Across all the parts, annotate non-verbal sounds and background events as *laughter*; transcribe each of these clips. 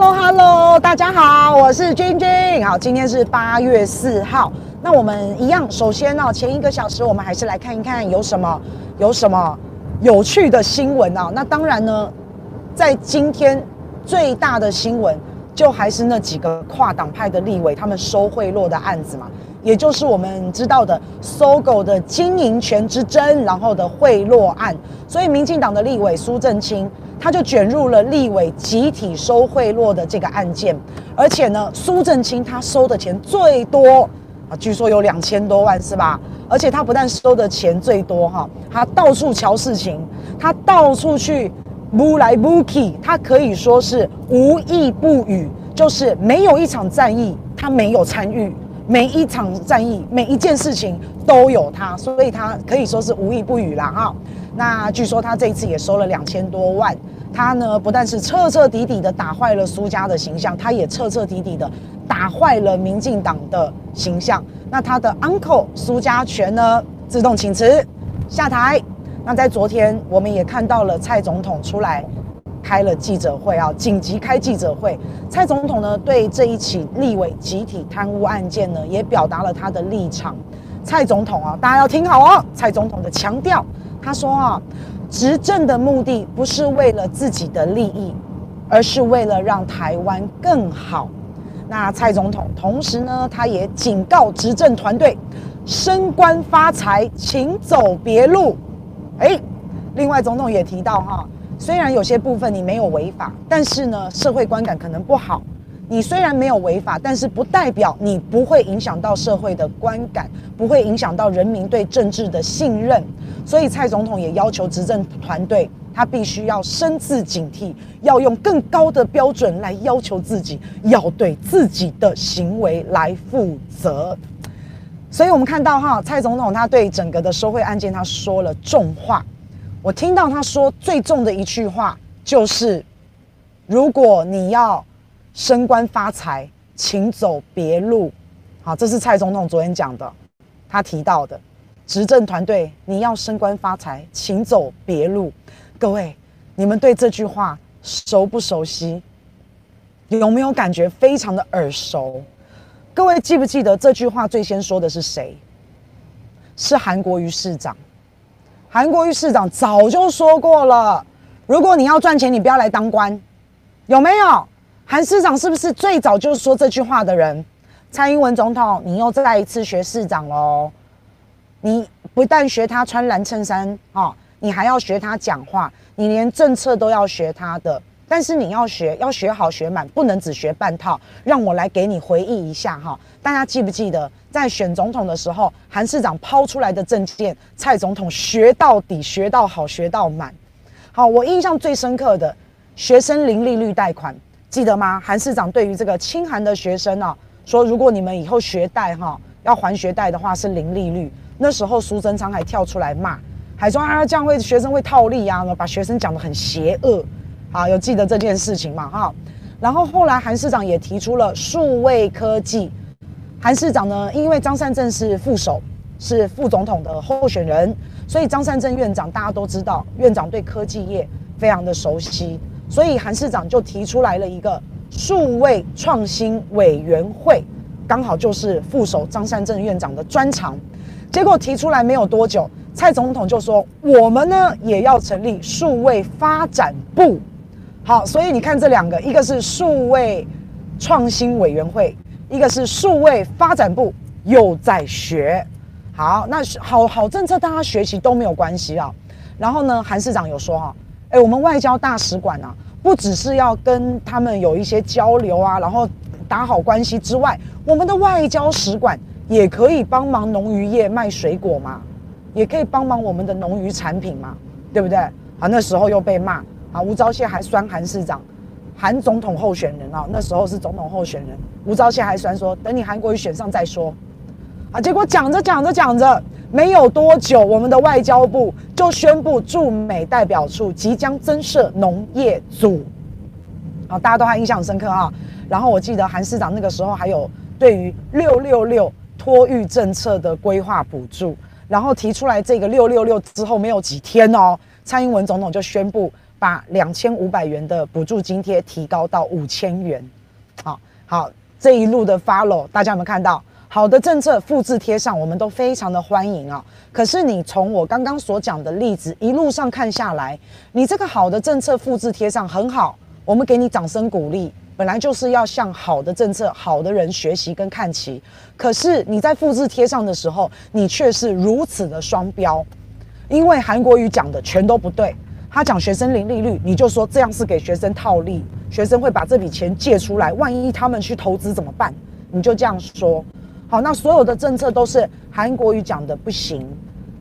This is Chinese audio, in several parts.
Hello Hello，大家好，我是君君。好，今天是八月四号。那我们一样，首先呢，前一个小时我们还是来看一看有什么有什么有趣的新闻啊。那当然呢，在今天最大的新闻就还是那几个跨党派的立委他们收贿赂的案子嘛，也就是我们知道的搜狗的经营权之争，然后的贿赂案。所以民进党的立委苏正清。他就卷入了立委集体收贿赂的这个案件，而且呢，苏正清他收的钱最多啊，据说有两千多万，是吧？而且他不但收的钱最多哈，他到处瞧事情，他到处去摸来摸去，他可以说是无意不语，就是没有一场战役他没有参与，每一场战役每一件事情都有他，所以他可以说是无意不语啦哈。那据说他这一次也收了两千多万，他呢不但是彻彻底底的打坏了苏家的形象，他也彻彻底底的打坏了民进党的形象。那他的 uncle 苏家全呢自动请辞下台。那在昨天我们也看到了蔡总统出来开了记者会啊，紧急开记者会。蔡总统呢对这一起立委集体贪污案件呢也表达了他的立场。蔡总统啊，大家要听好哦，蔡总统的强调。他说啊，执政的目的不是为了自己的利益，而是为了让台湾更好。那蔡总统同时呢，他也警告执政团队，升官发财，请走别路。哎，另外总统也提到哈，虽然有些部分你没有违法，但是呢，社会观感可能不好。你虽然没有违法，但是不代表你不会影响到社会的观感，不会影响到人民对政治的信任。所以蔡总统也要求执政团队，他必须要深自警惕，要用更高的标准来要求自己，要对自己的行为来负责。所以我们看到哈，蔡总统他对整个的收贿案件他说了重话。我听到他说最重的一句话就是：如果你要。升官发财，请走别路。好，这是蔡总统昨天讲的，他提到的。执政团队，你要升官发财，请走别路。各位，你们对这句话熟不熟悉？有没有感觉非常的耳熟？各位记不记得这句话最先说的是谁？是韩国瑜市长。韩国瑜市长早就说过了，如果你要赚钱，你不要来当官，有没有？韩市长是不是最早就说这句话的人？蔡英文总统，你又再一次学市长喽？你不但学他穿蓝衬衫啊，你还要学他讲话，你连政策都要学他的。但是你要学，要学好学满，不能只学半套。让我来给你回忆一下哈，大家记不记得在选总统的时候，韩市长抛出来的政见，蔡总统学到底，学到好，学到满。好，我印象最深刻的，学生零利率贷款。记得吗？韩市长对于这个清寒的学生啊，说如果你们以后学贷哈要还学贷的话是零利率。那时候苏贞昌还跳出来骂，还说啊这样会学生会套利啊，把学生讲得很邪恶。好，有记得这件事情吗？哈。然后后来韩市长也提出了数位科技。韩市长呢，因为张善政是副手，是副总统的候选人，所以张善政院长大家都知道，院长对科技业非常的熟悉。所以韩市长就提出来了一个数位创新委员会，刚好就是副手张善政院长的专长。结果提出来没有多久，蔡总统就说：“我们呢也要成立数位发展部。”好，所以你看这两个，一个是数位创新委员会，一个是数位发展部，又在学。好，那好好政策大家学习都没有关系啊。然后呢，韩市长有说哈。哎，我们外交大使馆啊，不只是要跟他们有一些交流啊，然后打好关系之外，我们的外交使馆也可以帮忙农渔业卖水果嘛，也可以帮忙我们的农渔产品嘛，对不对？啊，那时候又被骂啊，吴钊燮还酸韩市长，韩总统候选人啊，那时候是总统候选人，吴钊燮还酸说，等你韩国瑜选上再说。啊，结果讲着讲着讲着，没有多久，我们的外交部就宣布驻美代表处即将增设农业组。啊，大家都还印象深刻啊。然后我记得韩市长那个时候还有对于六六六托育政策的规划补助，然后提出来这个六六六之后没有几天哦，蔡英文总统就宣布把两千五百元的补助津贴提高到五千元。好，好，这一路的 follow，大家有没有看到？好的政策复制贴上，我们都非常的欢迎啊。可是你从我刚刚所讲的例子一路上看下来，你这个好的政策复制贴上很好，我们给你掌声鼓励。本来就是要向好的政策、好的人学习跟看齐。可是你在复制贴上的时候，你却是如此的双标，因为韩国瑜讲的全都不对。他讲学生零利率，你就说这样是给学生套利，学生会把这笔钱借出来，万一他们去投资怎么办？你就这样说。好，那所有的政策都是韩国瑜讲的不行，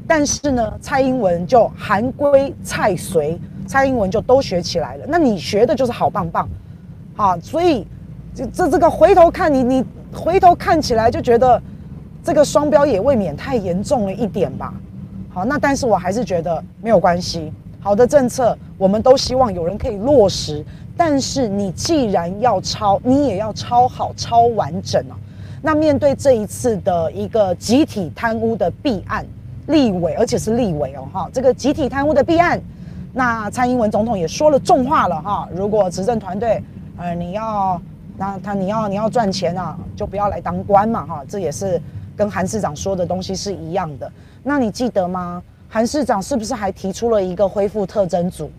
但是呢，蔡英文就韩归蔡随，蔡英文就都学起来了。那你学的就是好棒棒，好，所以这这这个回头看你，你回头看起来就觉得这个双标也未免太严重了一点吧。好，那但是我还是觉得没有关系，好的政策我们都希望有人可以落实，但是你既然要抄，你也要抄好、抄完整啊。那面对这一次的一个集体贪污的弊案，立委而且是立委哦哈，这个集体贪污的弊案，那蔡英文总统也说了重话了哈，如果执政团队呃你要那他你要你要赚钱啊，就不要来当官嘛哈，这也是跟韩市长说的东西是一样的。那你记得吗？韩市长是不是还提出了一个恢复特侦组？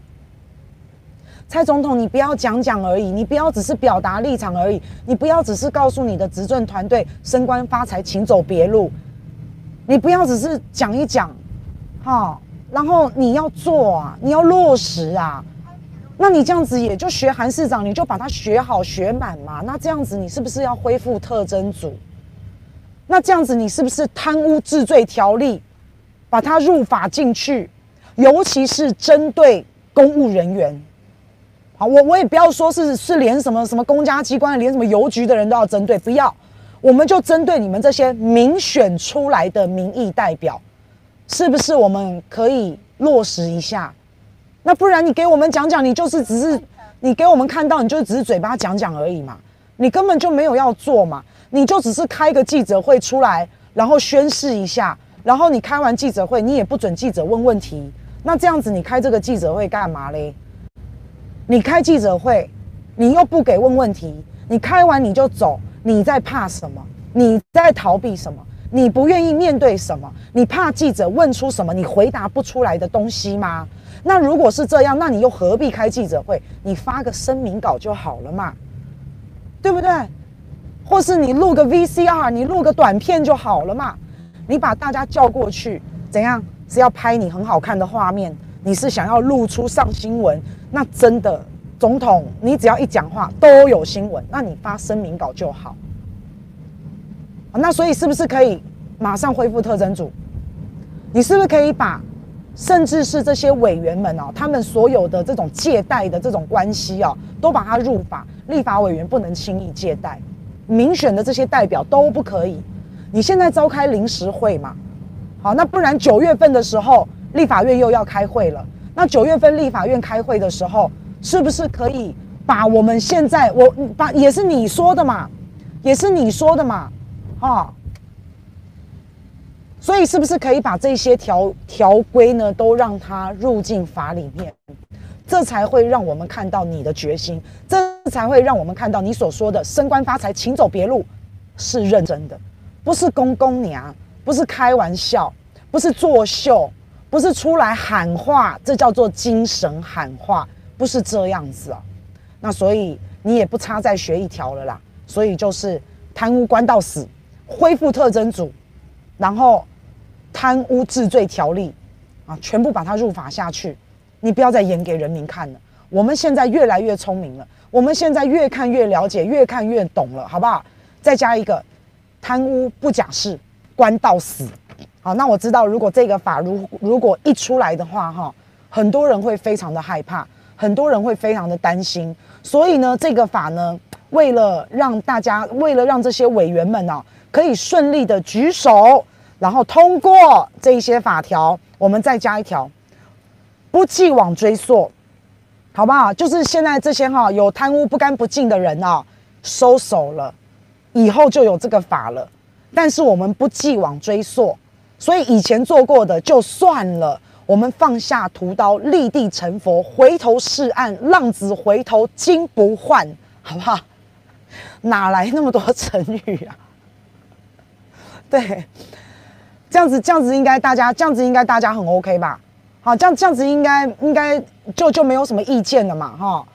蔡总统，你不要讲讲而已，你不要只是表达立场而已，你不要只是告诉你的执政团队升官发财，请走别路，你不要只是讲一讲，哈，然后你要做啊，你要落实啊，那你这样子也就学韩市长，你就把它学好学满嘛，那这样子你是不是要恢复特征组？那这样子你是不是贪污治罪条例把它入法进去，尤其是针对公务人员？好，我我也不要说是是连什么什么公家机关，连什么邮局的人都要针对，不要，我们就针对你们这些民选出来的民意代表，是不是我们可以落实一下？那不然你给我们讲讲，你就是只是你给我们看到，你就只是嘴巴讲讲而已嘛，你根本就没有要做嘛，你就只是开个记者会出来，然后宣示一下，然后你开完记者会，你也不准记者问问题，那这样子你开这个记者会干嘛嘞？你开记者会，你又不给问问题，你开完你就走，你在怕什么？你在逃避什么？你不愿意面对什么？你怕记者问出什么你回答不出来的东西吗？那如果是这样，那你又何必开记者会？你发个声明稿就好了嘛，对不对？或是你录个 VCR，你录个短片就好了嘛？你把大家叫过去，怎样？是要拍你很好看的画面？你是想要露出上新闻？那真的，总统，你只要一讲话都有新闻，那你发声明稿就好。那所以是不是可以马上恢复特征组？你是不是可以把，甚至是这些委员们哦，他们所有的这种借贷的这种关系哦，都把它入法，立法委员不能轻易借贷，民选的这些代表都不可以。你现在召开临时会嘛？好，那不然九月份的时候，立法院又要开会了。那九月份立法院开会的时候，是不是可以把我们现在我把也是你说的嘛，也是你说的嘛，哈，所以是不是可以把这些条条规呢都让它入进法里面，这才会让我们看到你的决心，这才会让我们看到你所说的升官发财，请走别路是认真的，不是公公娘，不是开玩笑，不是作秀。不是出来喊话，这叫做精神喊话，不是这样子啊。那所以你也不差再学一条了啦。所以就是贪污关到死，恢复特征组，然后贪污治罪条例啊，全部把它入法下去。你不要再演给人民看了。我们现在越来越聪明了，我们现在越看越了解，越看越懂了，好不好？再加一个贪污不假释，关到死。好，那我知道，如果这个法如如果一出来的话，哈，很多人会非常的害怕，很多人会非常的担心。所以呢，这个法呢，为了让大家，为了让这些委员们呢，可以顺利的举手，然后通过这一些法条，我们再加一条，不既往追溯，好不好？就是现在这些哈有贪污不干不净的人啊，收手了，以后就有这个法了。但是我们不既往追溯。所以以前做过的就算了，我们放下屠刀，立地成佛，回头是岸，浪子回头金不换，好不好？哪来那么多成语啊？*laughs* 对，这样子，这样子应该大家，这样子应该大家很 OK 吧？好，这样这样子应该应该就就没有什么意见了嘛？哈，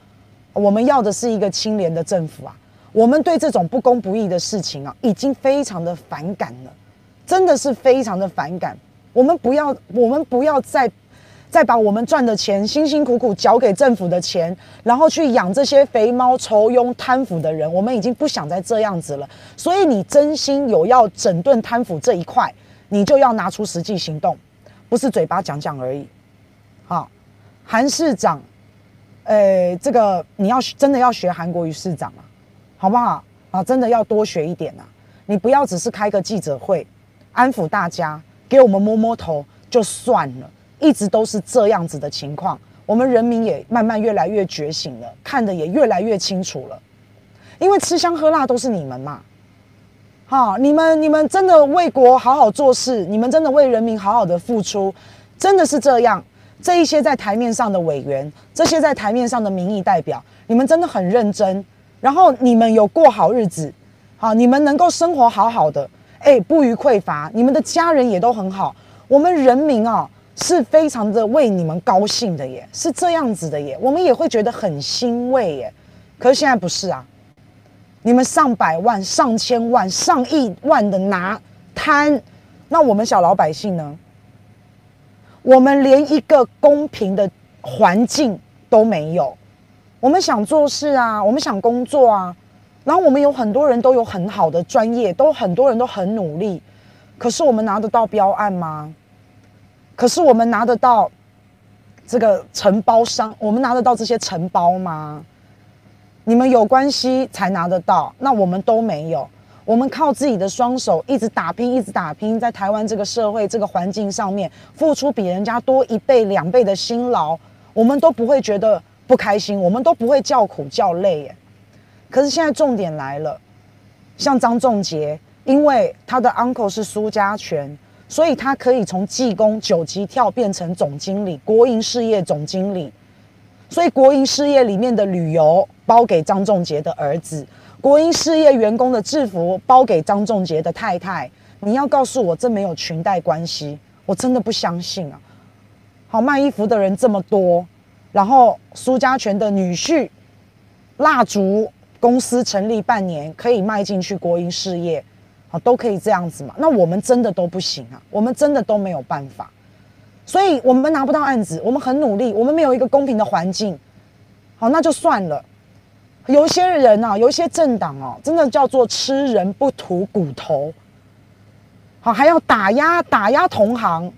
我们要的是一个清廉的政府啊！我们对这种不公不义的事情啊，已经非常的反感了，真的是非常的反感。我们不要，我们不要再再把我们赚的钱，辛辛苦苦缴给政府的钱，然后去养这些肥猫、愁庸、贪腐的人。我们已经不想再这样子了。所以，你真心有要整顿贪腐这一块，你就要拿出实际行动，不是嘴巴讲讲而已。好，韩市长，呃，这个你要真的要学韩国瑜市长啊，好不好？啊，真的要多学一点啊！你不要只是开个记者会，安抚大家。给我们摸摸头就算了，一直都是这样子的情况，我们人民也慢慢越来越觉醒了，看得也越来越清楚了。因为吃香喝辣都是你们嘛，好，你们你们真的为国好好做事，你们真的为人民好好的付出，真的是这样。这一些在台面上的委员，这些在台面上的民意代表，你们真的很认真，然后你们有过好日子，好，你们能够生活好好的。哎，不虞匮乏，你们的家人也都很好。我们人民啊，是非常的为你们高兴的耶，是这样子的耶。我们也会觉得很欣慰耶。可是现在不是啊，你们上百万、上千万、上亿万的拿贪，那我们小老百姓呢？我们连一个公平的环境都没有。我们想做事啊，我们想工作啊。然后我们有很多人都有很好的专业，都很多人都很努力，可是我们拿得到标案吗？可是我们拿得到这个承包商，我们拿得到这些承包吗？你们有关系才拿得到，那我们都没有。我们靠自己的双手一直打拼，一直打拼，在台湾这个社会这个环境上面，付出比人家多一倍两倍的辛劳，我们都不会觉得不开心，我们都不会叫苦叫累耶。可是现在重点来了，像张仲杰，因为他的 uncle 是苏家全，所以他可以从技工九级跳变成总经理，国营事业总经理。所以国营事业里面的旅游包给张仲杰的儿子，国营事业员工的制服包给张仲杰的太太。你要告诉我这没有裙带关系？我真的不相信啊！好，卖衣服的人这么多，然后苏家全的女婿蜡烛。公司成立半年可以迈进去国营事业，好，都可以这样子嘛？那我们真的都不行啊，我们真的都没有办法，所以我们拿不到案子，我们很努力，我们没有一个公平的环境，好，那就算了。有一些人啊，有一些政党哦，真的叫做吃人不吐骨头，好，还要打压打压同行，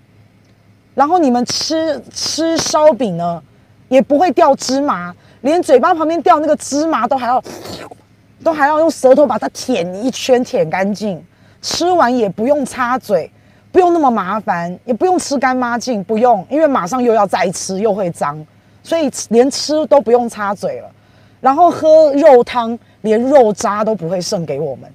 然后你们吃吃烧饼呢，也不会掉芝麻。连嘴巴旁边掉那个芝麻都还要，都还要用舌头把它舔一圈，舔干净。吃完也不用擦嘴，不用那么麻烦，也不用吃干抹净，不用，因为马上又要再吃，又会脏，所以连吃都不用擦嘴了。然后喝肉汤，连肉渣都不会剩给我们，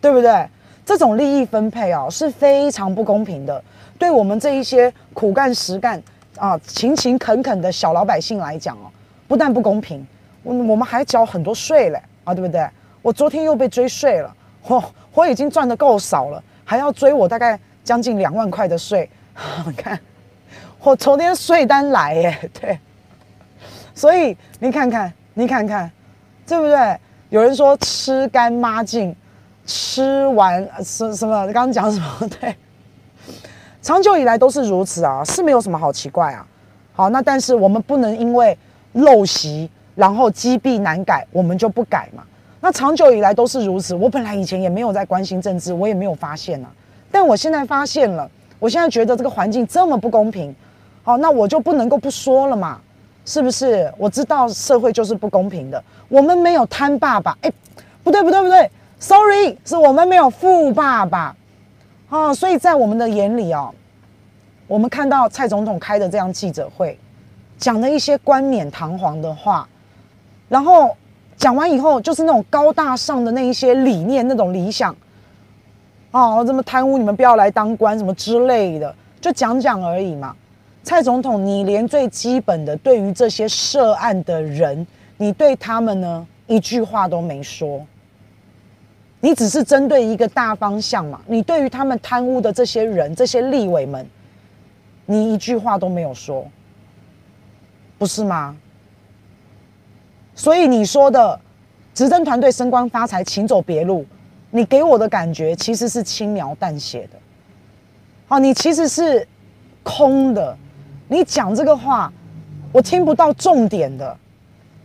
对不对？这种利益分配啊，是非常不公平的。对我们这一些苦干实干啊、勤勤恳恳的小老百姓来讲哦。不但不公平，我我们还缴很多税嘞啊，对不对？我昨天又被追税了，我我已经赚得够少了，还要追我大概将近两万块的税。*laughs* 你看，我昨天税单来耶，*laughs* 对。所以你看看，你看看，对不对？有人说吃干抹净，吃完什什么？刚刚讲什么？*laughs* 对，长久以来都是如此啊，是没有什么好奇怪啊。好，那但是我们不能因为。陋习，然后积弊难改，我们就不改嘛。那长久以来都是如此。我本来以前也没有在关心政治，我也没有发现啊。但我现在发现了，我现在觉得这个环境这么不公平，好，那我就不能够不说了嘛，是不是？我知道社会就是不公平的。我们没有贪爸爸，哎，不对不对不对，sorry，是我们没有富爸爸啊。所以在我们的眼里啊，我们看到蔡总统开的这样记者会。讲了一些冠冕堂皇的话，然后讲完以后就是那种高大上的那一些理念、那种理想，哦，这么贪污你们不要来当官什么之类的，就讲讲而已嘛。蔡总统，你连最基本的对于这些涉案的人，你对他们呢一句话都没说。你只是针对一个大方向嘛？你对于他们贪污的这些人、这些立委们，你一句话都没有说，不是吗？所以你说的执政团队升官发财，请走别路，你给我的感觉其实是轻描淡写的。好，你其实是空的，你讲这个话，我听不到重点的。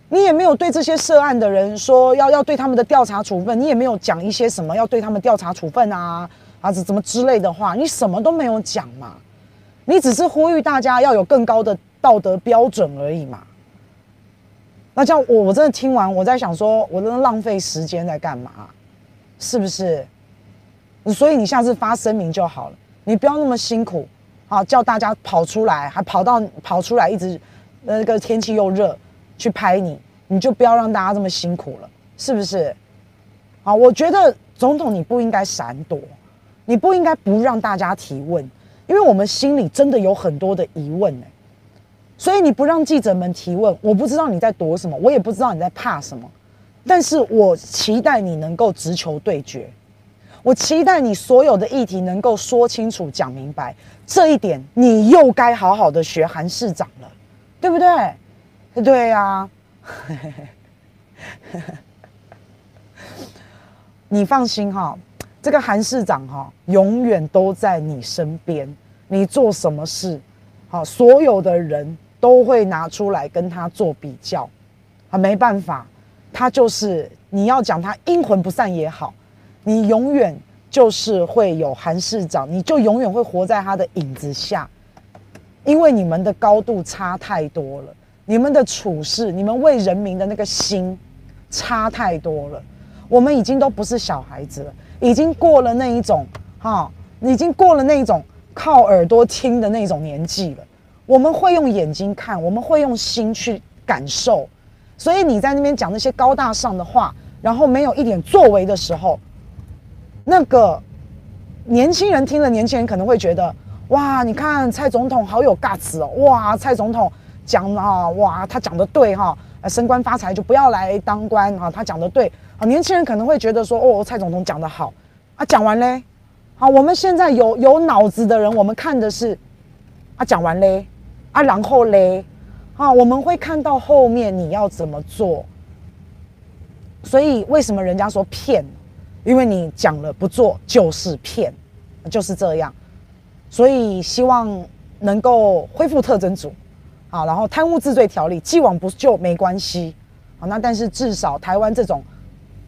你也没有对这些涉案的人说要要对他们的调查处分，你也没有讲一些什么要对他们调查处分啊啊怎怎么之类的话，你什么都没有讲嘛，你只是呼吁大家要有更高的道德标准而已嘛。那这样我我真的听完，我在想说，我真的浪费时间在干嘛？是不是？所以你下次发声明就好了，你不要那么辛苦啊，叫大家跑出来，还跑到跑出来，一直那个天气又热。去拍你，你就不要让大家这么辛苦了，是不是？啊，我觉得总统你不应该闪躲，你不应该不让大家提问，因为我们心里真的有很多的疑问呢。所以你不让记者们提问，我不知道你在躲什么，我也不知道你在怕什么，但是我期待你能够直球对决，我期待你所有的议题能够说清楚、讲明白，这一点你又该好好的学韩市长了，对不对？对呀、啊，*laughs* 你放心哈，这个韩市长哈，永远都在你身边。你做什么事，好，所有的人都会拿出来跟他做比较。啊，没办法，他就是你要讲他阴魂不散也好，你永远就是会有韩市长，你就永远会活在他的影子下，因为你们的高度差太多了。你们的处事，你们为人民的那个心，差太多了。我们已经都不是小孩子了，已经过了那一种哈，已经过了那一种靠耳朵听的那种年纪了。我们会用眼睛看，我们会用心去感受。所以你在那边讲那些高大上的话，然后没有一点作为的时候，那个年轻人听了，年轻人可能会觉得哇，你看蔡总统好有 guts 哦，哇，蔡总统。讲啊，哇，他讲的对哈，升官发财就不要来当官啊，他讲的对啊，年轻人可能会觉得说，哦，蔡总统讲的好啊，讲完嘞，好，我们现在有有脑子的人，我们看的是啊，讲完嘞，啊，然后嘞，啊，我们会看到后面你要怎么做，所以为什么人家说骗？因为你讲了不做就是骗，就是这样，所以希望能够恢复特征组。啊，然后贪污治罪条例既往不咎没关系，好，那但是至少台湾这种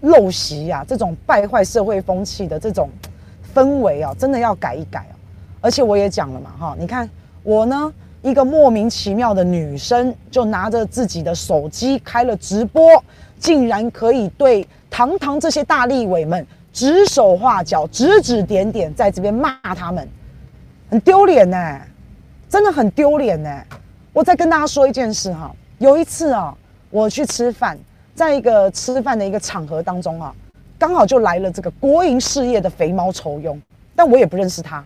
陋习呀，这种败坏社会风气的这种氛围啊，真的要改一改啊！而且我也讲了嘛，哈，你看我呢，一个莫名其妙的女生，就拿着自己的手机开了直播，竟然可以对堂堂这些大立委们指手画脚、指指点点，在这边骂他们，很丢脸呢，真的很丢脸呢。我再跟大家说一件事哈，有一次啊，我去吃饭，在一个吃饭的一个场合当中啊，刚好就来了这个国营事业的肥猫酬庸，但我也不认识他，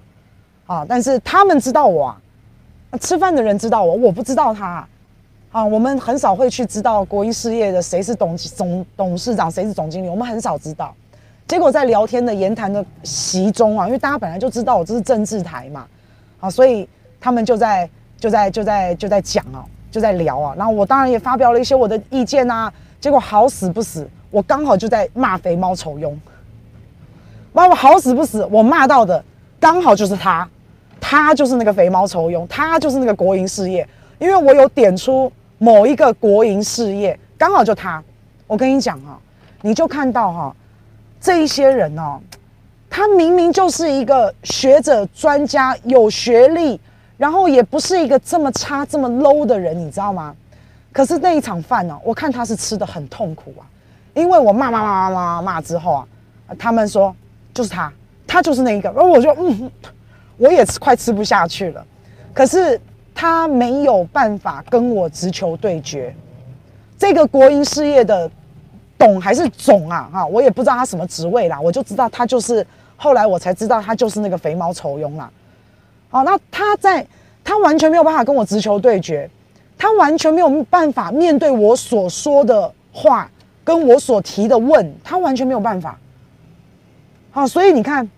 啊，但是他们知道我啊，吃饭的人知道我，我不知道他，啊，我们很少会去知道国营事业的谁是董总董事长，谁是总经理，我们很少知道。结果在聊天的言谈的席中啊，因为大家本来就知道我这是政治台嘛，啊，所以他们就在。就在就在就在讲啊，就在聊啊，然后我当然也发表了一些我的意见啊，结果好死不死，我刚好就在骂肥猫丑庸，妈，我好死不死，我骂到的刚好就是他，他就是那个肥猫酬庸，他就是那个国营事业，因为我有点出某一个国营事业，刚好就他，我跟你讲哈，你就看到哈，这一些人哦，他明明就是一个学者专家，有学历。然后也不是一个这么差、这么 low 的人，你知道吗？可是那一场饭呢、我看他是吃得很痛苦啊，因为我骂骂骂骂骂骂之后啊，他们说就是他，他就是那一个，然后我就嗯，我也吃快吃不下去了。可是他没有办法跟我直球对决，这个国营事业的董还是总啊？哈，我也不知道他什么职位啦，我就知道他就是后来我才知道他就是那个肥猫酬庸啦。哦，那他在他完全没有办法跟我直球对决，他完全没有办法面对我所说的话，跟我所提的问，他完全没有办法。好，所以你看，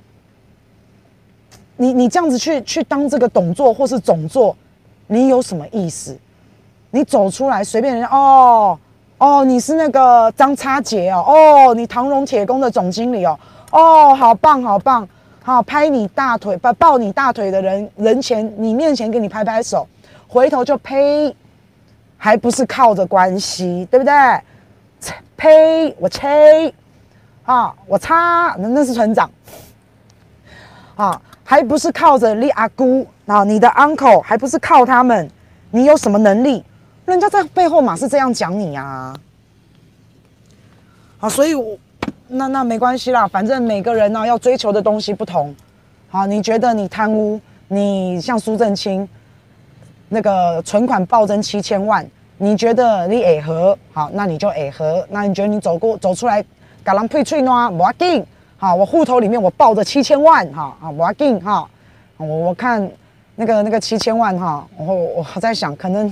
你你这样子去去当这个董座或是总座，你有什么意思？你走出来随便人家哦哦，你是那个张叉杰哦哦，你唐荣铁工的总经理哦哦，好棒好棒。好，拍你大腿，不抱你大腿的人人前，你面前给你拍拍手，回头就呸，还不是靠着关系，对不对？呸，我吹，啊，我擦，那那是船长，啊，还不是靠着你阿姑啊，你的 uncle 还不是靠他们，你有什么能力？人家在背后嘛是这样讲你啊，好，所以我。那那没关系啦，反正每个人呢、要追求的东西不同。好，你觉得你贪污，你像苏正清那个存款暴增七千万，你觉得你矮和好，那你就矮和。那你觉得你走过走出来，敢让退翠呢？不要紧，好，我户头里面我抱着七千万，哈啊，我要紧哈。我我看那个那个七千万哈，然后我我在想，可能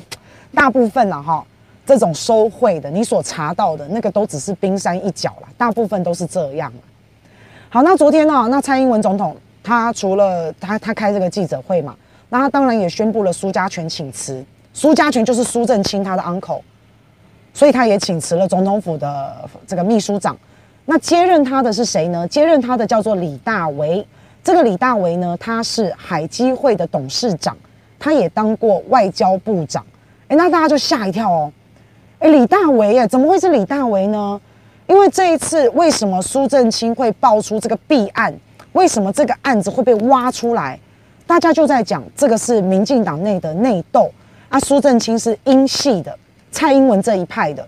大部分了哈。这种收贿的，你所查到的那个都只是冰山一角了，大部分都是这样。好，那昨天呢、那蔡英文总统他除了他他开这个记者会嘛，那他当然也宣布了苏家全请辞。苏家全就是苏正清他的 uncle，所以他也请辞了总统府的这个秘书长。那接任他的是谁呢？接任他的叫做李大为。这个李大为呢，他是海基会的董事长，他也当过外交部长。诶，那大家就吓一跳哦。哎，李大为耶，怎么会是李大为呢？因为这一次，为什么苏正清会爆出这个弊案？为什么这个案子会被挖出来？大家就在讲，这个是民进党内的内斗啊。苏正清是英系的，蔡英文这一派的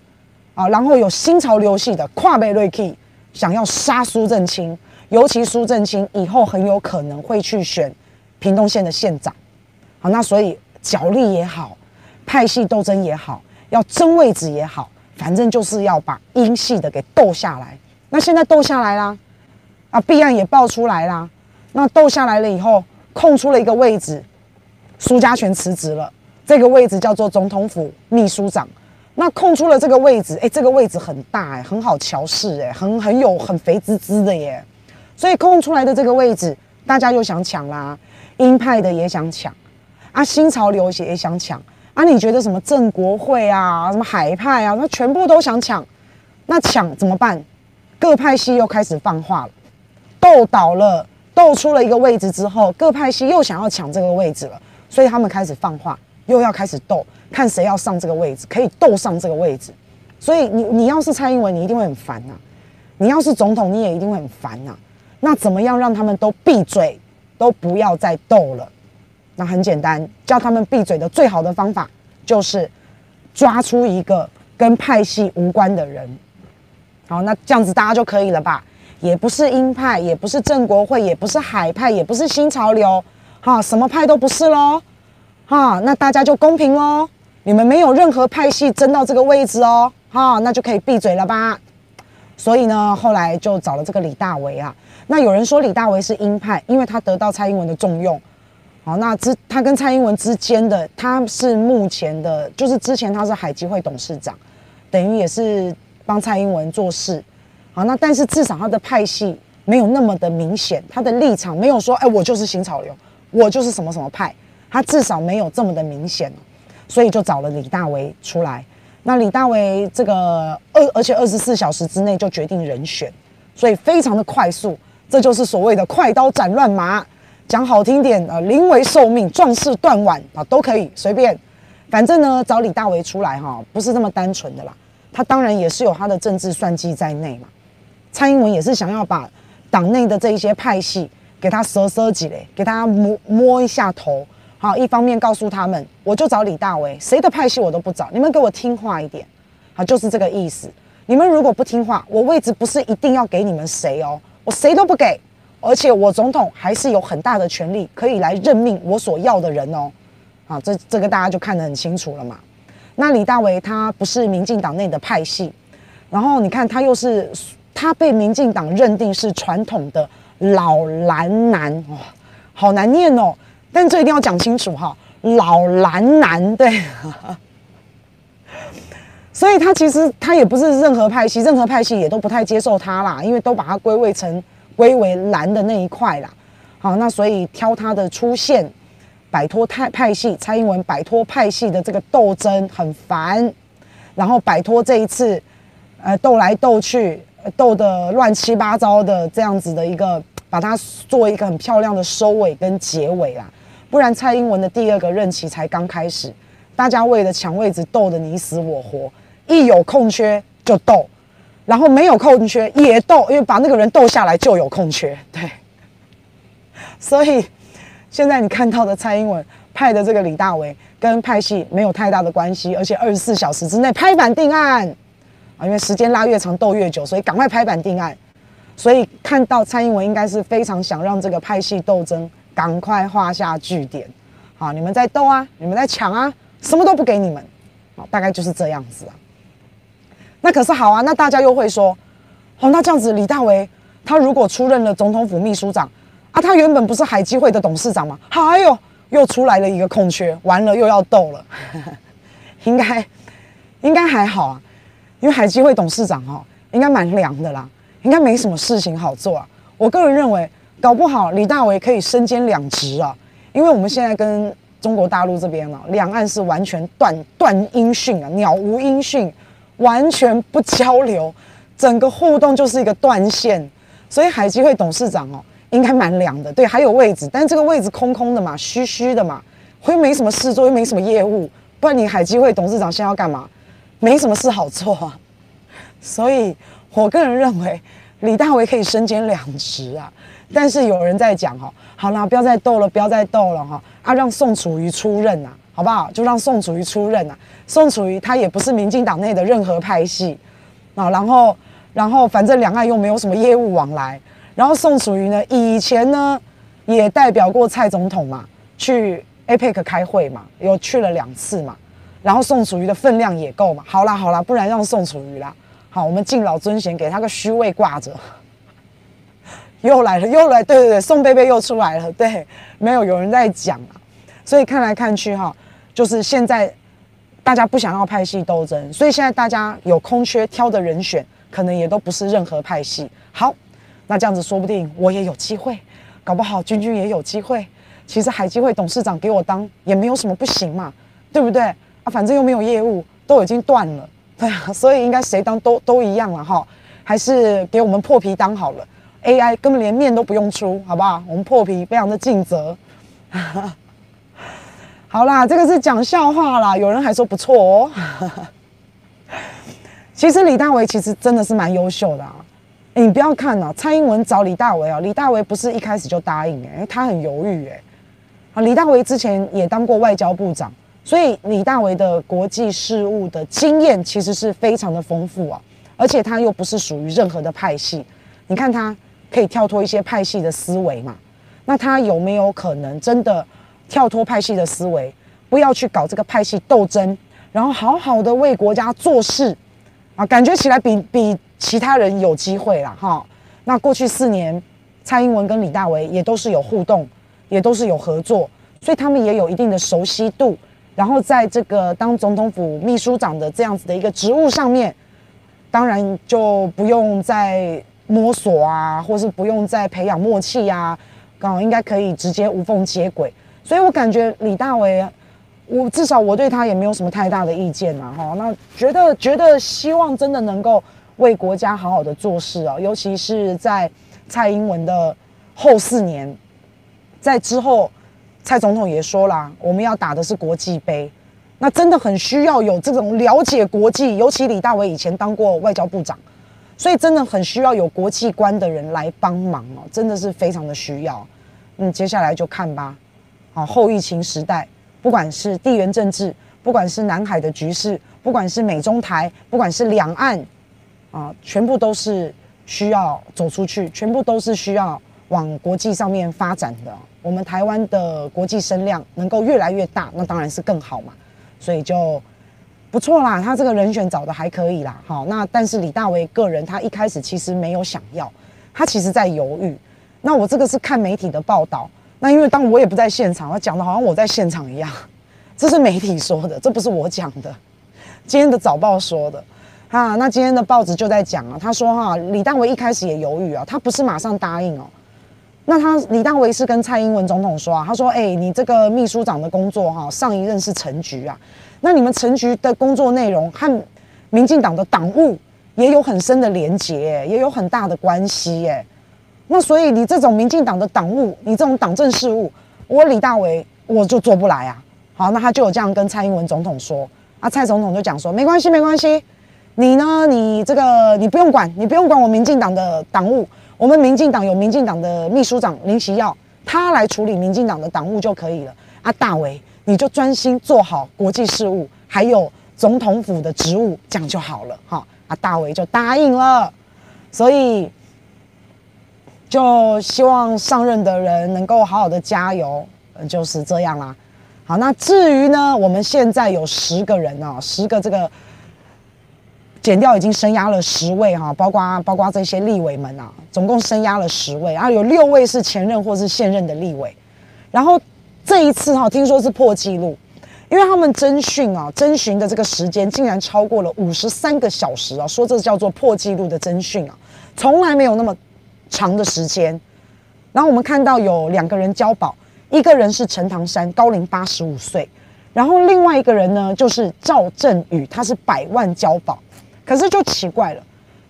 啊，然后有新潮流系的跨贝瑞 K 想要杀苏震清，尤其苏震清以后很有可能会去选屏东县的县长。好，那所以角力也好，派系斗争也好。要争位置也好，反正就是要把英系的给斗下来。那现在斗下来啦，啊，弊案也爆出来啦。那斗下来了以后，空出了一个位置，苏家全辞职了。这个位置叫做总统府秘书长。那空出了这个位置，哎，这个位置很大哎，很好乔事哎，很很有很肥滋滋的耶。所以空出来的这个位置，大家又想抢啦，鹰派的也想抢，啊，新潮流也想抢。啊，你觉得什么正国会啊，什么海派啊，那全部都想抢，那抢怎么办？各派系又开始放话了，斗倒了，斗出了一个位置之后，各派系又想要抢这个位置了，所以他们开始放话，又要开始斗，看谁要上这个位置，可以斗上这个位置。所以你你要是蔡英文，你一定会很烦呐；你要是总统，你也一定会很烦呐。那怎么样让他们都闭嘴，都不要再斗了？那很简单，叫他们闭嘴的最好的方法就是抓出一个跟派系无关的人。好，那这样子大家就可以了吧？也不是鹰派，也不是正国会，也不是海派，也不是新潮流，哈，什么派都不是喽。哈，那大家就公平喽。你们没有任何派系争到这个位置哦，哈，那就可以闭嘴了吧？所以呢，后来就找了这个李大为啊。那有人说李大为是鹰派，因为他得到蔡英文的重用。好，那之他跟蔡英文之间的，他是目前的，就是之前他是海基会董事长，等于也是帮蔡英文做事。好，那但是至少他的派系没有那么的明显，他的立场没有说，哎，我就是新潮流，我就是什么什么派，他至少没有这么的明显，所以就找了李大为出来。那李大为这个二，而且二十四小时之内就决定人选，所以非常的快速，这就是所谓的快刀斩乱麻。讲好听点啊，临危受命，壮士断腕啊，都可以随便。反正呢，找李大为出来哈，不是这么单纯的啦。他当然也是有他的政治算计在内嘛。蔡英文也是想要把党内的这一些派系给他折折几嘞，给他摸摸一下头。好，一方面告诉他们，我就找李大为，谁的派系我都不找，你们给我听话一点。好，就是这个意思。你们如果不听话，我位置不是一定要给你们谁哦，我谁都不给。而且我总统还是有很大的权力，可以来任命我所要的人哦。啊，这这个大家就看得很清楚了嘛。那李大为他不是民进党内的派系，然后你看他又是他被民进党认定是传统的老蓝男，哇，好难念哦。但这一定要讲清楚哈，老蓝男，对。*laughs* 所以他其实他也不是任何派系，任何派系也都不太接受他啦，因为都把他归位成归为蓝的那一块啦。好，那所以挑他的出现，摆脱派派系，蔡英文摆脱派系的这个斗争很烦，然后摆脱这一次，呃，斗来斗去，斗得乱七八糟的这样子的一个，把它做一个很漂亮的收尾跟结尾啦。不然蔡英文的第二个任期才刚开始，大家为了抢位置斗得你死我活。一有空缺就斗，然后没有空缺也斗，因为把那个人斗下来就有空缺。*laughs* 对，所以现在你看到的蔡英文派的这个李大为跟派系没有太大的关系，而且二十四小时之内拍板定案啊，因为时间拉越长斗越久，所以赶快拍板定案。所以看到蔡英文应该是非常想让这个派系斗争赶快画下句点。好，你们在斗啊，你们在抢啊，什么都不给你们，好，大概就是这样子啊。那可是好啊，那大家又会说，哦，那这样子，李大为他如果出任了总统府秘书长啊，他原本不是海基会的董事长吗？哎呦，又出来了一个空缺，完了又要斗了，*laughs* 应该应该还好啊，因为海基会董事长哦，应该蛮凉的啦，应该没什么事情好做啊。我个人认为，搞不好李大为可以身兼两职啊，因为我们现在跟中国大陆这边啊，两岸是完全断断音讯啊，鸟无音讯。完全不交流，整个互动就是一个断线，所以海基会董事长哦，应该蛮凉的。对，还有位置，但这个位置空空的嘛，虚虚的嘛，会没什么事做，又没什么业务，不然你海基会董事长现在要干嘛？没什么事好做啊。所以我个人认为，李大为可以身兼两职啊。但是有人在讲哈，好啦，不要再斗了，不要再斗了哈，啊，让宋楚瑜出任呐、啊。好不好？就让宋楚瑜出任啊。宋楚瑜他也不是民进党内的任何派系啊。然后，然后反正两岸又没有什么业务往来。然后宋楚瑜呢，以前呢也代表过蔡总统嘛，去 APEC 开会嘛，有去了两次嘛。然后宋楚瑜的分量也够嘛。好啦好啦，不然让宋楚瑜啦。好，我们敬老尊贤，给他个虚位挂着。又来了，又来，对对对，宋贝贝又出来了。对，没有有人在讲啊。所以看来看去哈。就是现在，大家不想要派系斗争，所以现在大家有空缺挑的人选，可能也都不是任何派系。好，那这样子说不定我也有机会，搞不好君君也有机会。其实海基会董事长给我当也没有什么不行嘛，对不对啊？反正又没有业务，都已经断了，对啊，所以应该谁当都都一样了哈。还是给我们破皮当好了，AI 根本连面都不用出，好不好？我们破皮非常的尽责。*laughs* 好啦，这个是讲笑话啦，有人还说不错哦。*laughs* 其实李大为其实真的是蛮优秀的啊。你不要看啊，蔡英文找李大维啊，李大为不是一开始就答应哎，他很犹豫哎。啊，李大为之前也当过外交部长，所以李大为的国际事务的经验其实是非常的丰富啊。而且他又不是属于任何的派系，你看他可以跳脱一些派系的思维嘛？那他有没有可能真的？跳脱派系的思维，不要去搞这个派系斗争，然后好好的为国家做事，啊，感觉起来比比其他人有机会啦哈。那过去四年，蔡英文跟李大为也都是有互动，也都是有合作，所以他们也有一定的熟悉度。然后在这个当总统府秘书长的这样子的一个职务上面，当然就不用再摸索啊，或是不用再培养默契啊，刚好应该可以直接无缝接轨。所以我感觉李大为，我至少我对他也没有什么太大的意见嘛，哈。那觉得觉得希望真的能够为国家好好的做事啊，尤其是在蔡英文的后四年，在之后，蔡总统也说了，我们要打的是国际杯，那真的很需要有这种了解国际，尤其李大为以前当过外交部长，所以真的很需要有国际观的人来帮忙哦，真的是非常的需要。嗯，接下来就看吧。啊，后疫情时代，不管是地缘政治，不管是南海的局势，不管是美中台，不管是两岸，啊，全部都是需要走出去，全部都是需要往国际上面发展的。我们台湾的国际声量能够越来越大，那当然是更好嘛。所以就不错啦，他这个人选找的还可以啦。好，那但是李大为个人他一开始其实没有想要，他其实在犹豫。那我这个是看媒体的报道。那因为当我也不在现场，他讲的好像我在现场一样，这是媒体说的，这不是我讲的。今天的早报说的，啊，那今天的报纸就在讲啊，他说哈，李大为一开始也犹豫啊，他不是马上答应哦。那他李大为是跟蔡英文总统说啊，他说，哎，你这个秘书长的工作哈，上一任是陈菊啊，那你们陈局的工作内容和民进党的党务也有很深的连结，也有很大的关系耶。那所以你这种民进党的党务，你这种党政事务，我李大为我就做不来啊。好，那他就有这样跟蔡英文总统说啊，蔡总统就讲说没关系，没关系，你呢，你这个你不用管，你不用管我民进党的党务，我们民进党有民进党的秘书长林锡耀，他来处理民进党的党务就可以了。啊，大为你就专心做好国际事务，还有总统府的职务，这样就好了。哈，啊，大伟就答应了，所以。就希望上任的人能够好好的加油，就是这样啦。好，那至于呢，我们现在有十个人啊，十个这个减掉已经升压了十位哈，包括包括这些立委们啊，总共升压了十位，然后有六位是前任或是现任的立委。然后这一次哈，听说是破纪录，因为他们侦讯啊，侦讯的这个时间竟然超过了五十三个小时啊，说这叫做破纪录的侦讯啊，从来没有那么。长的时间，然后我们看到有两个人交保，一个人是陈唐山，高龄八十五岁，然后另外一个人呢就是赵振宇，他是百万交保，可是就奇怪了，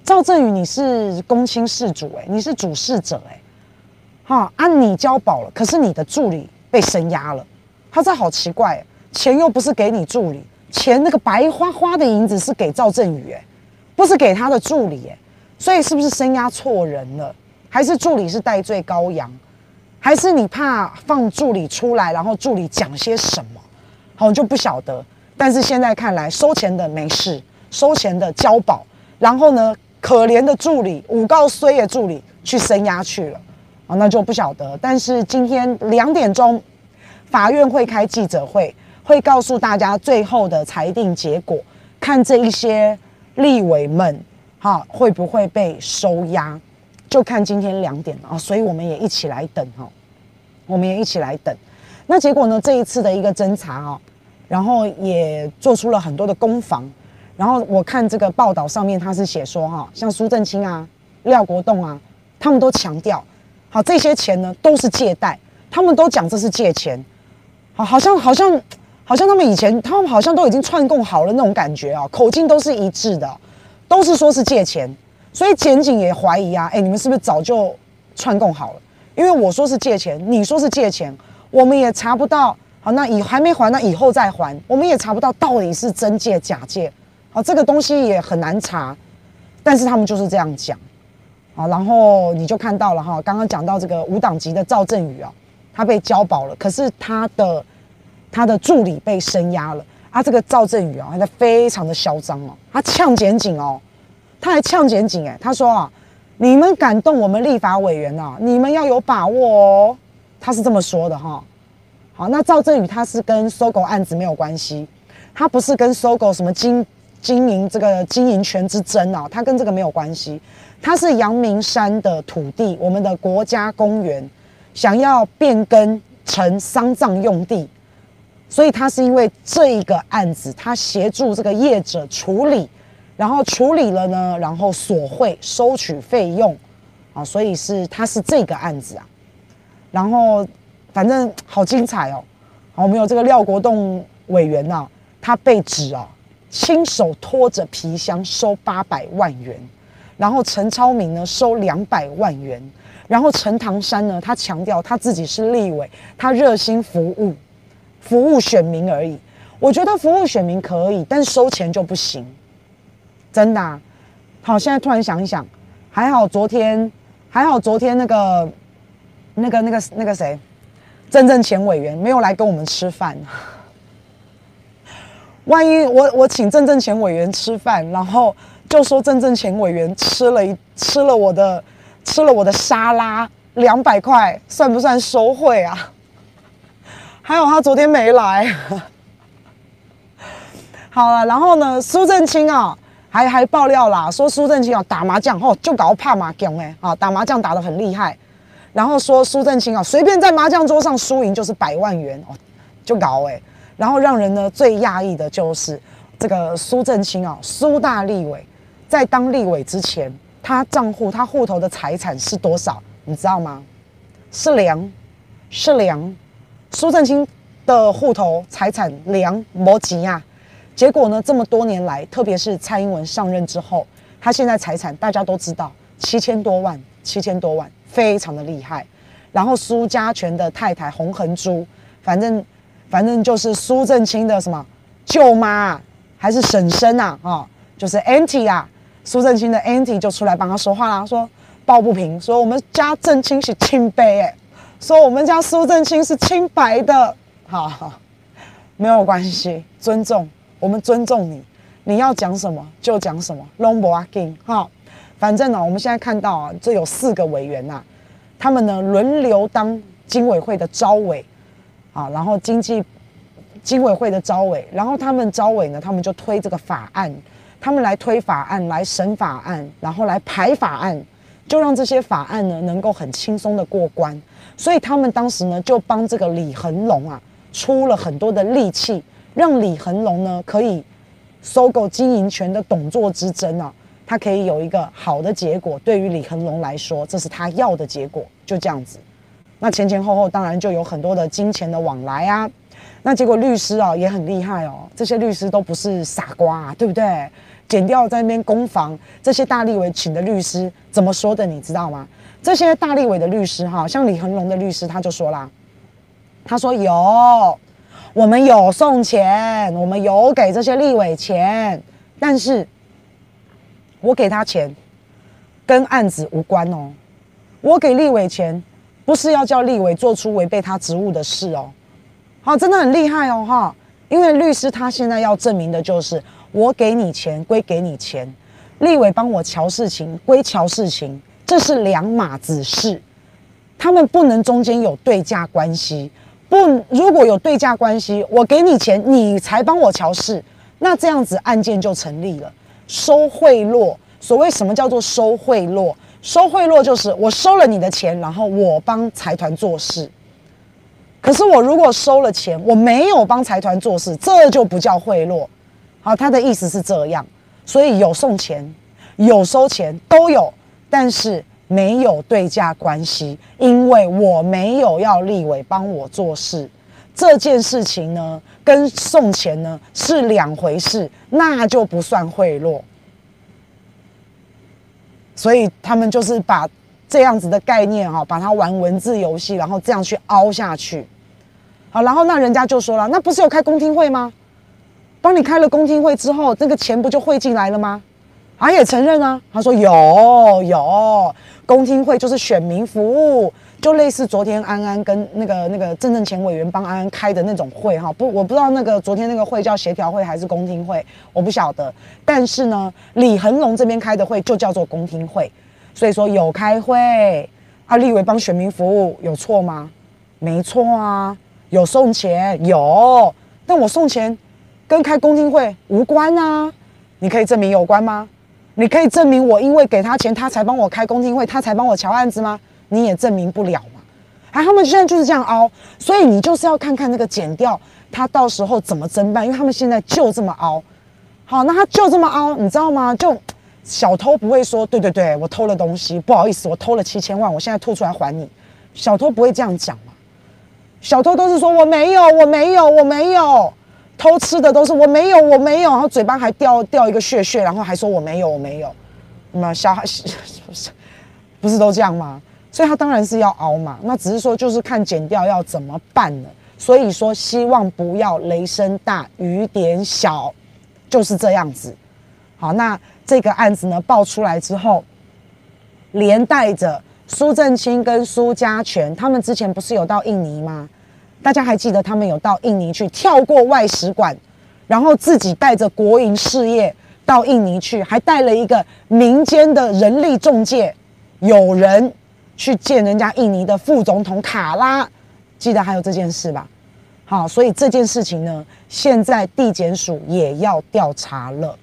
赵振宇你是公亲事主哎，你是主事者哎，哈，啊你交保了，可是你的助理被声押了，他这好奇怪，钱又不是给你助理，钱那个白花花的银子是给赵振宇哎，不是给他的助理哎，所以是不是声押错人了？还是助理是代罪羔羊，还是你怕放助理出来，然后助理讲些什么，好，就不晓得。但是现在看来，收钱的没事，收钱的交保，然后呢，可怜的助理，诬告衰的助理去声押去了，啊，那就不晓得。但是今天两点钟，法院会开记者会，会告诉大家最后的裁定结果，看这一些立委们，哈，会不会被收押。就看今天两点啊，所以我们也一起来等哈，我们也一起来等。那结果呢？这一次的一个侦查啊，然后也做出了很多的攻防。然后我看这个报道上面，他是写说哈，像苏震清啊、廖国栋啊，他们都强调，好这些钱呢都是借贷，他们都讲这是借钱，好，好像好像好像他们以前他们好像都已经串供好了那种感觉啊，口径都是一致的，都是说是借钱。所以检警也怀疑啊，哎，你们是不是早就串供好了？因为我说是借钱，你说是借钱，我们也查不到。好，那以还没还，那以后再还，我们也查不到到底是真借假借。好，这个东西也很难查。但是他们就是这样讲。啊，然后你就看到了哈，刚刚讲到这个无党籍的赵振宇啊，他被交保了，可是他的他的助理被声押了啊。这个赵振宇啊，他非常的嚣张哦，他呛检警哦。他还呛检警哎，他说啊，你们敢动我们立法委员啊，你们要有把握哦。他是这么说的哈。好，那赵振宇他是跟 SOGO 案子没有关系，他不是跟 SOGO 什么经经营这个经营权之争啊，他跟这个没有关系。他是阳明山的土地，我们的国家公园，想要变更成丧葬用地，所以他是因为这一个案子，他协助这个业者处理。然后处理了呢，然后索贿收取费用，啊，所以是他是这个案子啊，然后反正好精彩哦，好，我们有这个廖国栋委员呐、啊，他被指啊亲手拖着皮箱收八百万元，然后陈超明呢收两百万元，然后陈唐山呢他强调他自己是立委，他热心服务，服务选民而已，我觉得服务选民可以，但收钱就不行。真的、好，现在突然想一想，还好昨天，还好昨天那个，那个那个那个谁，郑正前委员没有来跟我们吃饭。万一我我请郑正前委员吃饭，然后就说郑正前委员吃了一吃了我的吃了我的沙拉两百块，算不算收贿啊？*laughs* 还有他昨天没来。*laughs* 好了，然后呢，苏正清啊。还还爆料啦，说苏正清啊打麻将哦，就搞怕麻将哎啊，打麻将打得很厉害，然后说苏正清啊随便在麻将桌上输赢就是百万元哦，就搞哎，然后让人呢最讶异的就是这个苏正清啊，苏大立委在当立委之前，他账户他户头的财产是多少？你知道吗？是两，是两。苏正清的户头财产两摩吉啊。结果呢，这么多年来，特别是蔡英文上任之后，他现在财产大家都知道七千多万，七千多万，非常的厉害。然后苏家全的太太洪恒珠，反正。反正就是苏正清的什么舅妈还是婶婶啊，啊，就是 auntie 啊，苏正清的 auntie 就出来帮他说话啦，说抱不平，说我们家正清是清白哎，说我们家苏正清是清白的，好，好，没有关系，尊重，我们尊重你，你要讲什么就讲什么，long walking 哈，反正呢，我们现在看到啊，这有四个委员呐、啊，他们呢轮流当经委会的招委。啊，然后经济经委会的招委，然后他们招委呢，他们就推这个法案，他们来推法案，来审法案，然后来排法案，就让这些法案呢能够很轻松的过关。所以他们当时呢就帮这个李恒龙啊出了很多的力气，让李恒龙呢可以收购经营权的董座之争啊，他可以有一个好的结果。对于李恒龙来说，这是他要的结果，就这样子。那前前后后当然就有很多的金钱的往来啊，那结果律师啊也很厉害哦，这些律师都不是傻瓜啊，对不对？剪掉在那边攻防，这些大立委请的律师怎么说的？你知道吗？这些大立委的律师哈，像李恒龙的律师他就说啦，他说有，我们有送钱，我们有给这些立委钱，但是我给他钱跟案子无关哦，我给立委钱。不是要叫立委做出违背他职务的事哦，好，真的很厉害哦哈，因为律师他现在要证明的就是我给你钱归给你钱，立委帮我瞧事情归瞧事情，这是两码子事，他们不能中间有对价关系，不，如果有对价关系，我给你钱你才帮我瞧事，那这样子案件就成立了，收贿赂，所谓什么叫做收贿赂？收贿赂就是我收了你的钱，然后我帮财团做事。可是我如果收了钱，我没有帮财团做事，这就不叫贿赂。好，他的意思是这样，所以有送钱，有收钱都有，但是没有对价关系，因为我没有要立委帮我做事。这件事情呢，跟送钱呢是两回事，那就不算贿赂。所以他们就是把这样子的概念哈，把它玩文字游戏，然后这样去凹下去。好，然后那人家就说了，那不是有开公听会吗？帮你开了公听会之后，这个钱不就汇进来了吗？他也承认啊，他说有有公听会就是选民服务。就类似昨天安安跟那个那个郑政前委员帮安安开的那种会哈，不，我不知道那个昨天那个会叫协调会还是公听会，我不晓得。但是呢，李恒龙这边开的会就叫做公听会，所以说有开会啊，立委帮选民服务有错吗？没错啊，有送钱有，但我送钱跟开公听会无关啊，你可以证明有关吗？你可以证明我因为给他钱，他才帮我开公听会，他才帮我乔案子吗？你也证明不了嘛？啊，他们现在就是这样凹，所以你就是要看看那个剪掉，他到时候怎么侦办，因为他们现在就这么凹。好，那他就这么凹，你知道吗？就小偷不会说，对对对，我偷了东西，不好意思，我偷了七千万，我现在吐出来还你。小偷不会这样讲嘛？小偷都是说我没有，我没有，我没有偷吃的都是我没有，我没有，然后嘴巴还掉掉一个屑屑，然后还说我没有，我没有。那小孩不是 *laughs* 不是都这样吗？所以他当然是要熬嘛，那只是说就是看检调要怎么办了。所以说希望不要雷声大雨点小，就是这样子。好，那这个案子呢爆出来之后，连带着苏正清跟苏家全，他们之前不是有到印尼吗？大家还记得他们有到印尼去跳过外使馆，然后自己带着国营事业到印尼去，还带了一个民间的人力中介，有人。去见人家印尼的副总统卡拉，记得还有这件事吧？好，所以这件事情呢，现在地检署也要调查了，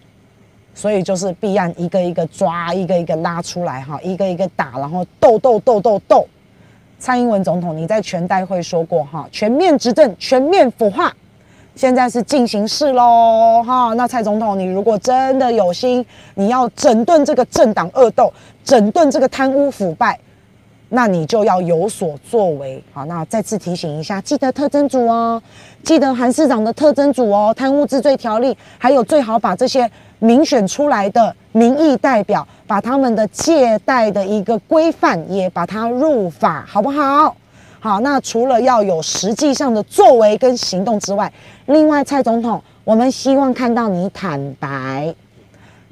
所以就是弊案一个一个抓，一个一个拉出来，哈，一个一个打，然后斗斗斗斗斗。蔡英文总统，你在全代会说过，哈，全面执政，全面腐化，现在是进行式喽，哈。那蔡总统，你如果真的有心，你要整顿这个政党恶斗，整顿这个贪污腐败，那你就要有所作为。好，那再次提醒一下，记得特侦组哦，记得韩市长的特侦组哦，贪污治罪条例，还有最好把这些民选出来的民意代表，把他们的借贷的一个规范也把它入法，好不好？好，那除了要有实际上的作为跟行动之外，另外蔡总统，我们希望看到你坦白。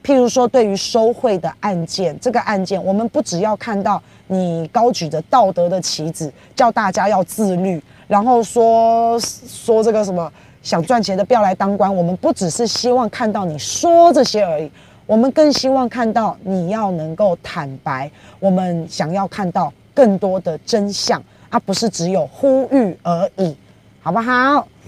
譬如说，对于收贿的案件，这个案件，我们不只要看到你高举着道德的旗帜，叫大家要自律，然后说说这个什么想赚钱的不要来当官。我们不只是希望看到你说这些而已，我们更希望看到你要能够坦白。我们想要看到更多的真相。而不是只有呼吁而已，好不好？